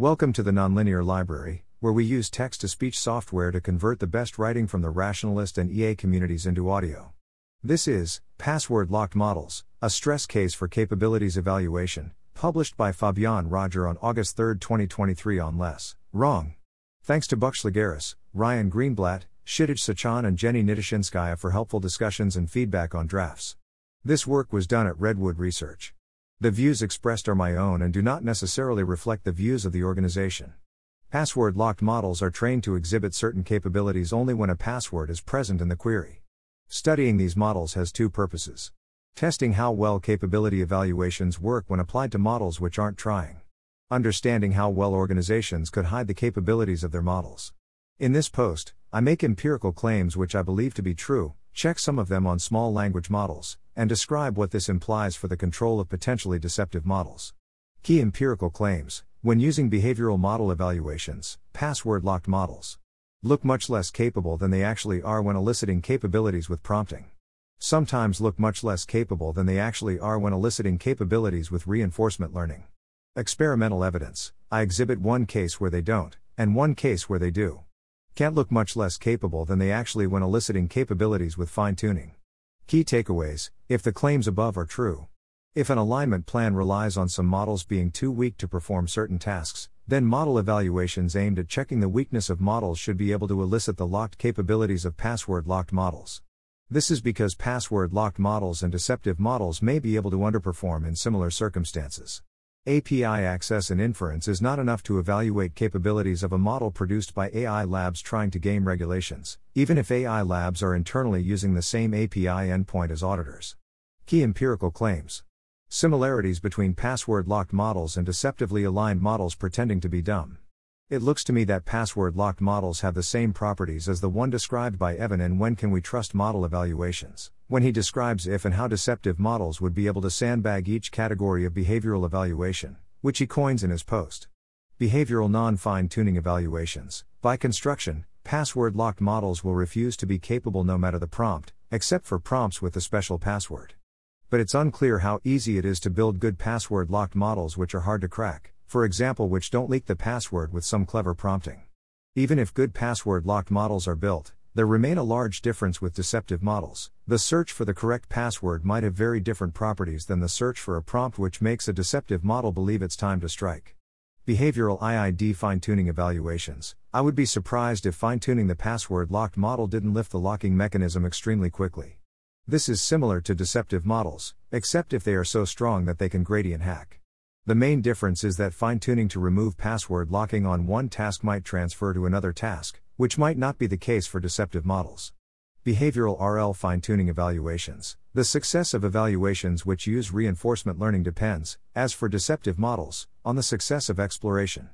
Welcome to the Nonlinear Library, where we use text to speech software to convert the best writing from the rationalist and EA communities into audio. This is Password Locked Models, a stress case for capabilities evaluation, published by Fabien Roger on August 3, 2023 on Less, Wrong. Thanks to Buck Shlegeris, Ryan Greenblatt, Kshitij Sachan, and Jenny Nitishinskaya for helpful discussions and feedback on drafts. This work was done at Redwood Research. The views expressed are my own and do not necessarily reflect the views of the organization. Password locked models are trained to exhibit certain capabilities only when a password is present in the query. Studying these models has two purposes testing how well capability evaluations work when applied to models which aren't trying, understanding how well organizations could hide the capabilities of their models. In this post, I make empirical claims which I believe to be true, check some of them on small language models, and describe what this implies for the control of potentially deceptive models. Key empirical claims when using behavioral model evaluations, password locked models look much less capable than they actually are when eliciting capabilities with prompting. Sometimes look much less capable than they actually are when eliciting capabilities with reinforcement learning. Experimental evidence I exhibit one case where they don't, and one case where they do can't look much less capable than they actually when eliciting capabilities with fine tuning. Key takeaways if the claims above are true. If an alignment plan relies on some models being too weak to perform certain tasks, then model evaluations aimed at checking the weakness of models should be able to elicit the locked capabilities of password locked models. This is because password locked models and deceptive models may be able to underperform in similar circumstances. API access and inference is not enough to evaluate capabilities of a model produced by AI labs trying to game regulations, even if AI labs are internally using the same API endpoint as auditors. Key empirical claims Similarities between password locked models and deceptively aligned models pretending to be dumb. It looks to me that password locked models have the same properties as the one described by Evan in When Can We Trust Model Evaluations, when he describes if and how deceptive models would be able to sandbag each category of behavioral evaluation, which he coins in his post. Behavioral non fine tuning evaluations. By construction, password locked models will refuse to be capable no matter the prompt, except for prompts with the special password. But it's unclear how easy it is to build good password locked models which are hard to crack for example, which don't leak the password with some clever prompting. Even if good password locked models are built, there remain a large difference with deceptive models. The search for the correct password might have very different properties than the search for a prompt which makes a deceptive model believe it's time to strike. Behavioral IID fine tuning evaluations. I would be surprised if fine tuning the password locked model didn't lift the locking mechanism extremely quickly. This is similar to deceptive models, except if they are so strong that they can gradient hack. The main difference is that fine tuning to remove password locking on one task might transfer to another task, which might not be the case for deceptive models. Behavioral RL fine tuning evaluations. The success of evaluations which use reinforcement learning depends, as for deceptive models, on the success of exploration.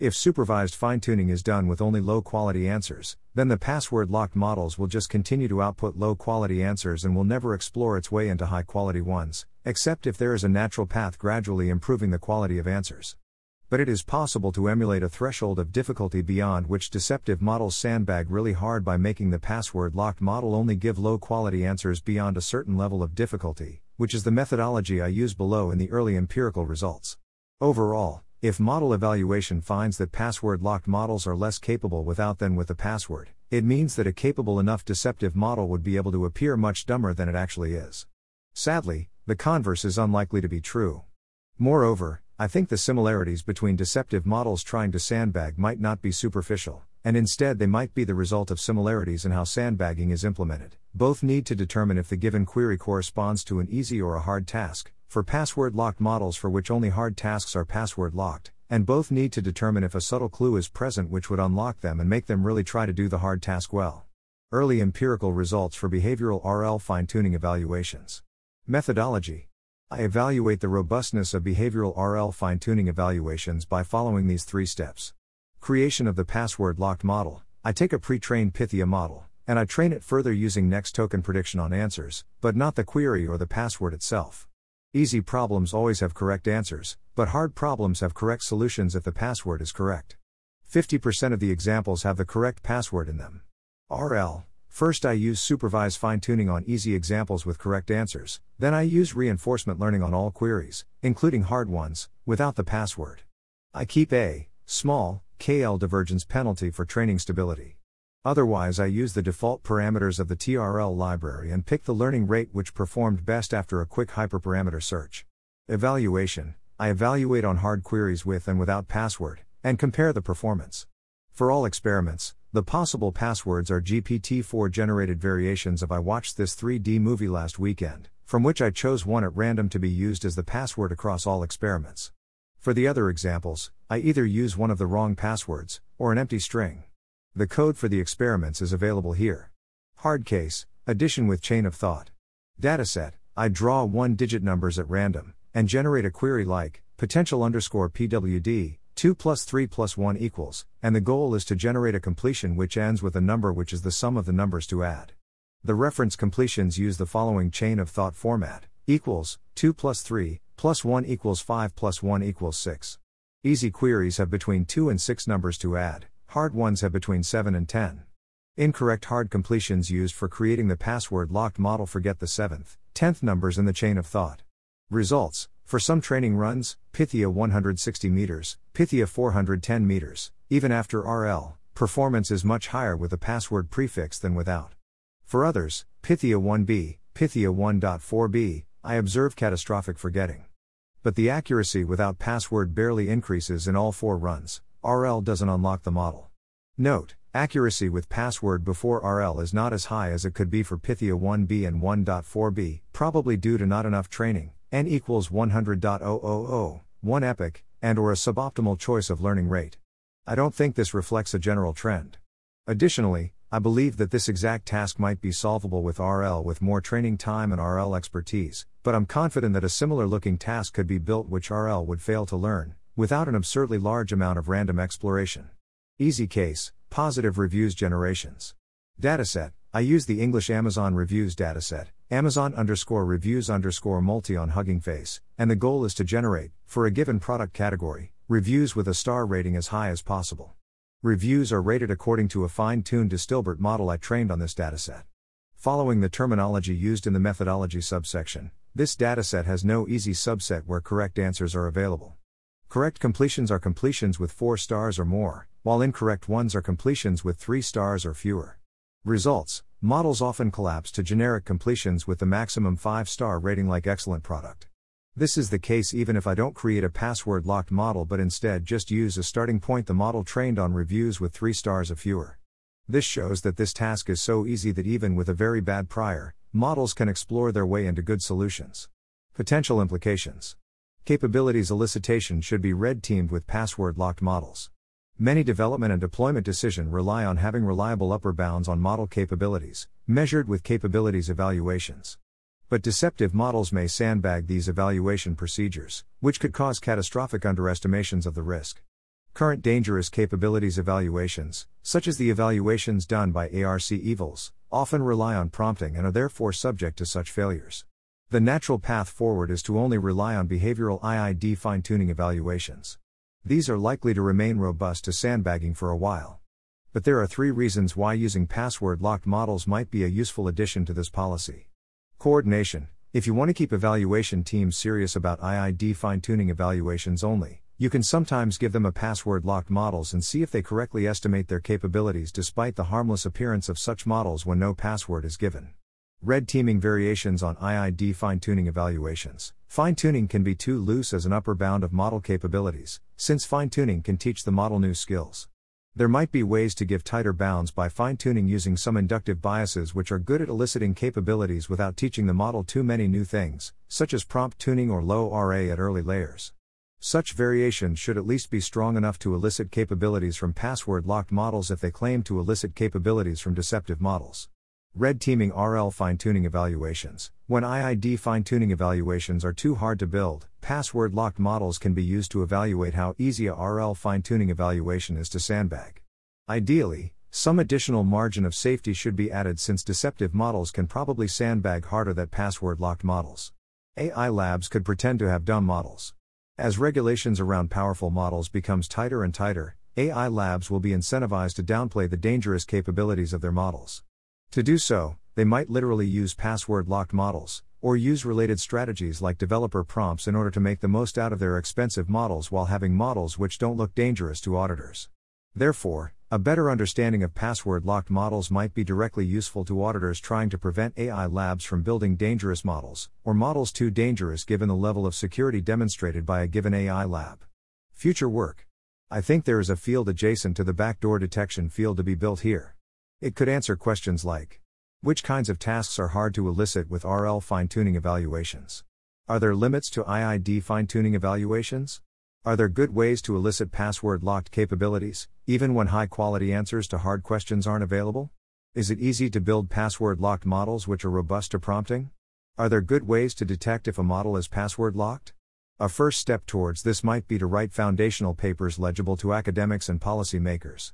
If supervised fine tuning is done with only low quality answers, then the password locked models will just continue to output low quality answers and will never explore its way into high quality ones, except if there is a natural path gradually improving the quality of answers. But it is possible to emulate a threshold of difficulty beyond which deceptive models sandbag really hard by making the password locked model only give low quality answers beyond a certain level of difficulty, which is the methodology I use below in the early empirical results. Overall, if model evaluation finds that password locked models are less capable without than with the password, it means that a capable enough deceptive model would be able to appear much dumber than it actually is. Sadly, the converse is unlikely to be true. Moreover, I think the similarities between deceptive models trying to sandbag might not be superficial, and instead they might be the result of similarities in how sandbagging is implemented. Both need to determine if the given query corresponds to an easy or a hard task, for password locked models for which only hard tasks are password locked, and both need to determine if a subtle clue is present which would unlock them and make them really try to do the hard task well. Early empirical results for behavioral RL fine tuning evaluations. Methodology I evaluate the robustness of behavioral RL fine tuning evaluations by following these three steps. Creation of the password locked model. I take a pre trained Pythia model, and I train it further using next token prediction on answers, but not the query or the password itself. Easy problems always have correct answers, but hard problems have correct solutions if the password is correct. 50% of the examples have the correct password in them. RL. First, I use supervised fine tuning on easy examples with correct answers, then, I use reinforcement learning on all queries, including hard ones, without the password. I keep A, small, KL divergence penalty for training stability. Otherwise, I use the default parameters of the TRL library and pick the learning rate which performed best after a quick hyperparameter search. Evaluation I evaluate on hard queries with and without password, and compare the performance. For all experiments, the possible passwords are GPT 4 generated variations of I watched this 3D movie last weekend, from which I chose one at random to be used as the password across all experiments. For the other examples, I either use one of the wrong passwords, or an empty string. The code for the experiments is available here. Hard case, addition with chain of thought. Dataset, I draw one digit numbers at random, and generate a query like, potential underscore PWD, 2 plus 3 plus 1 equals, and the goal is to generate a completion which ends with a number which is the sum of the numbers to add. The reference completions use the following chain of thought format equals 2 plus 3, plus 1 equals 5 plus 1 equals 6. Easy queries have between 2 and 6 numbers to add, Hard ones have between 7 and 10. Incorrect hard completions used for creating the password locked model forget the 7th, 10th numbers in the chain of thought. Results For some training runs, Pythia 160 meters, Pythia 410 meters, even after RL, performance is much higher with a password prefix than without. For others, Pythia 1b, Pythia 1.4b, I observe catastrophic forgetting. But the accuracy without password barely increases in all four runs. RL doesn't unlock the model. Note, accuracy with password before RL is not as high as it could be for Pythia 1b and 1.4b, probably due to not enough training, n equals 100.000, 1 epoch, and or a suboptimal choice of learning rate. I don't think this reflects a general trend. Additionally, I believe that this exact task might be solvable with RL with more training time and RL expertise, but I'm confident that a similar looking task could be built which RL would fail to learn, without an absurdly large amount of random exploration. Easy case, positive reviews generations. Dataset, I use the English Amazon reviews dataset, Amazon underscore reviews underscore multi on Hugging Face, and the goal is to generate, for a given product category, reviews with a star rating as high as possible. Reviews are rated according to a fine tuned DistilBERT model I trained on this dataset. Following the terminology used in the methodology subsection, this dataset has no easy subset where correct answers are available. Correct completions are completions with 4 stars or more, while incorrect ones are completions with 3 stars or fewer. Results Models often collapse to generic completions with the maximum 5 star rating, like excellent product. This is the case even if I don't create a password locked model but instead just use as starting point the model trained on reviews with 3 stars or fewer. This shows that this task is so easy that even with a very bad prior, models can explore their way into good solutions. Potential implications Capabilities elicitation should be red teamed with password locked models. Many development and deployment decisions rely on having reliable upper bounds on model capabilities, measured with capabilities evaluations. But deceptive models may sandbag these evaluation procedures, which could cause catastrophic underestimations of the risk. Current dangerous capabilities evaluations, such as the evaluations done by ARC Evals, often rely on prompting and are therefore subject to such failures. The natural path forward is to only rely on behavioral IID fine tuning evaluations. These are likely to remain robust to sandbagging for a while. But there are three reasons why using password locked models might be a useful addition to this policy. Coordination If you want to keep evaluation teams serious about IID fine tuning evaluations only, you can sometimes give them a password locked models and see if they correctly estimate their capabilities despite the harmless appearance of such models when no password is given. Red teaming variations on IID fine tuning evaluations. Fine tuning can be too loose as an upper bound of model capabilities, since fine tuning can teach the model new skills. There might be ways to give tighter bounds by fine tuning using some inductive biases which are good at eliciting capabilities without teaching the model too many new things, such as prompt tuning or LoRA at early layers. Such variations should at least be strong enough to elicit capabilities from password locked models if they claim to elicit capabilities from deceptive models. Red teaming RL fine tuning evaluations. When IID fine tuning evaluations are too hard to build, password locked models can be used to evaluate how easy a RL fine tuning evaluation is to sandbag. Ideally, some additional margin of safety should be added since deceptive models can probably sandbag harder than password locked models. AI labs could pretend to have dumb models. As regulations around powerful models becomes tighter and tighter, AI labs will be incentivized to downplay the dangerous capabilities of their models. To do so, they might literally use password locked models, or use related strategies like developer prompts in order to make the most out of their expensive models while having models which don't look dangerous to auditors. Therefore, a better understanding of password locked models might be directly useful to auditors trying to prevent AI labs from building dangerous models, or models too dangerous given the level of security demonstrated by a given AI lab. Future work. I think there is a field adjacent to the backdoor detection field to be built here. It could answer questions like Which kinds of tasks are hard to elicit with RL fine tuning evaluations? Are there limits to IID fine tuning evaluations? Are there good ways to elicit password locked capabilities, even when high quality answers to hard questions aren't available? Is it easy to build password locked models which are robust to prompting? Are there good ways to detect if a model is password locked? A first step towards this might be to write foundational papers legible to academics and policymakers.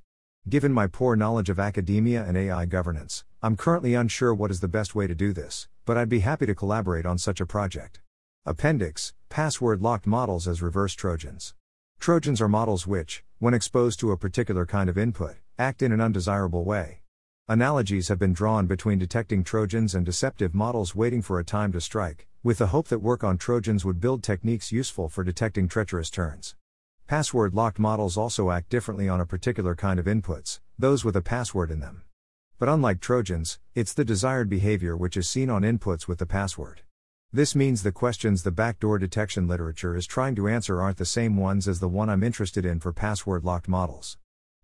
Given my poor knowledge of academia and AI governance, I'm currently unsure what is the best way to do this, but I'd be happy to collaborate on such a project. Appendix Password locked models as reverse Trojans. Trojans are models which, when exposed to a particular kind of input, act in an undesirable way. Analogies have been drawn between detecting Trojans and deceptive models waiting for a time to strike, with the hope that work on Trojans would build techniques useful for detecting treacherous turns. Password locked models also act differently on a particular kind of inputs, those with a password in them. But unlike Trojans, it's the desired behavior which is seen on inputs with the password. This means the questions the backdoor detection literature is trying to answer aren't the same ones as the one I'm interested in for password locked models.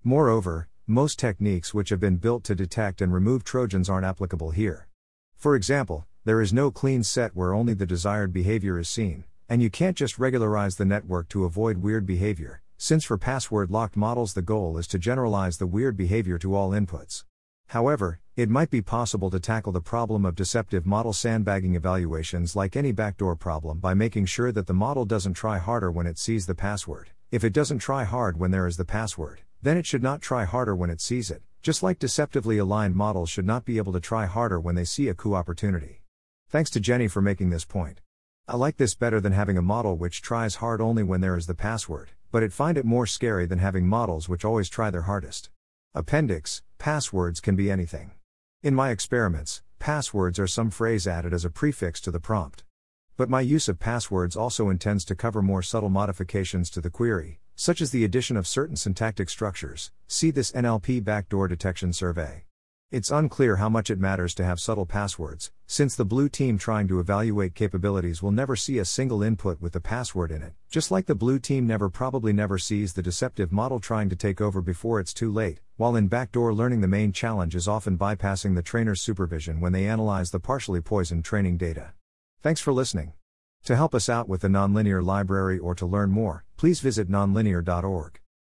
Moreover, most techniques which have been built to detect and remove Trojans aren't applicable here. For example, there is no clean set where only the desired behavior is seen, and you can't just regularize the network to avoid weird behavior, since for password locked models the goal is to generalize the weird behavior to all inputs. However, it might be possible to tackle the problem of deceptive model sandbagging evaluations like any backdoor problem by making sure that the model doesn't try harder when it sees the password. If it doesn't try hard when there is the password, then it should not try harder when it sees it, just like deceptively aligned models should not be able to try harder when they see a coup opportunity. Thanks to Jenny for making this point. I like this better than having a model which tries hard only when there is the password, but it find it more scary than having models which always try their hardest. Appendix Passwords can be anything. In my experiments, passwords are some phrase added as a prefix to the prompt. But my use of passwords also intends to cover more subtle modifications to the query, such as the addition of certain syntactic structures. See this NLP backdoor detection survey. It's unclear how much it matters to have subtle passwords, since the blue team trying to evaluate capabilities will never see a single input with the password in it, just like the blue team never probably never sees the deceptive model trying to take over before it's too late, while in backdoor learning the main challenge is often bypassing the trainer's supervision when they analyze the partially poisoned training data. Thanks for listening. To help us out with the Nonlinear Library or to learn more, please visit nonlinear.org.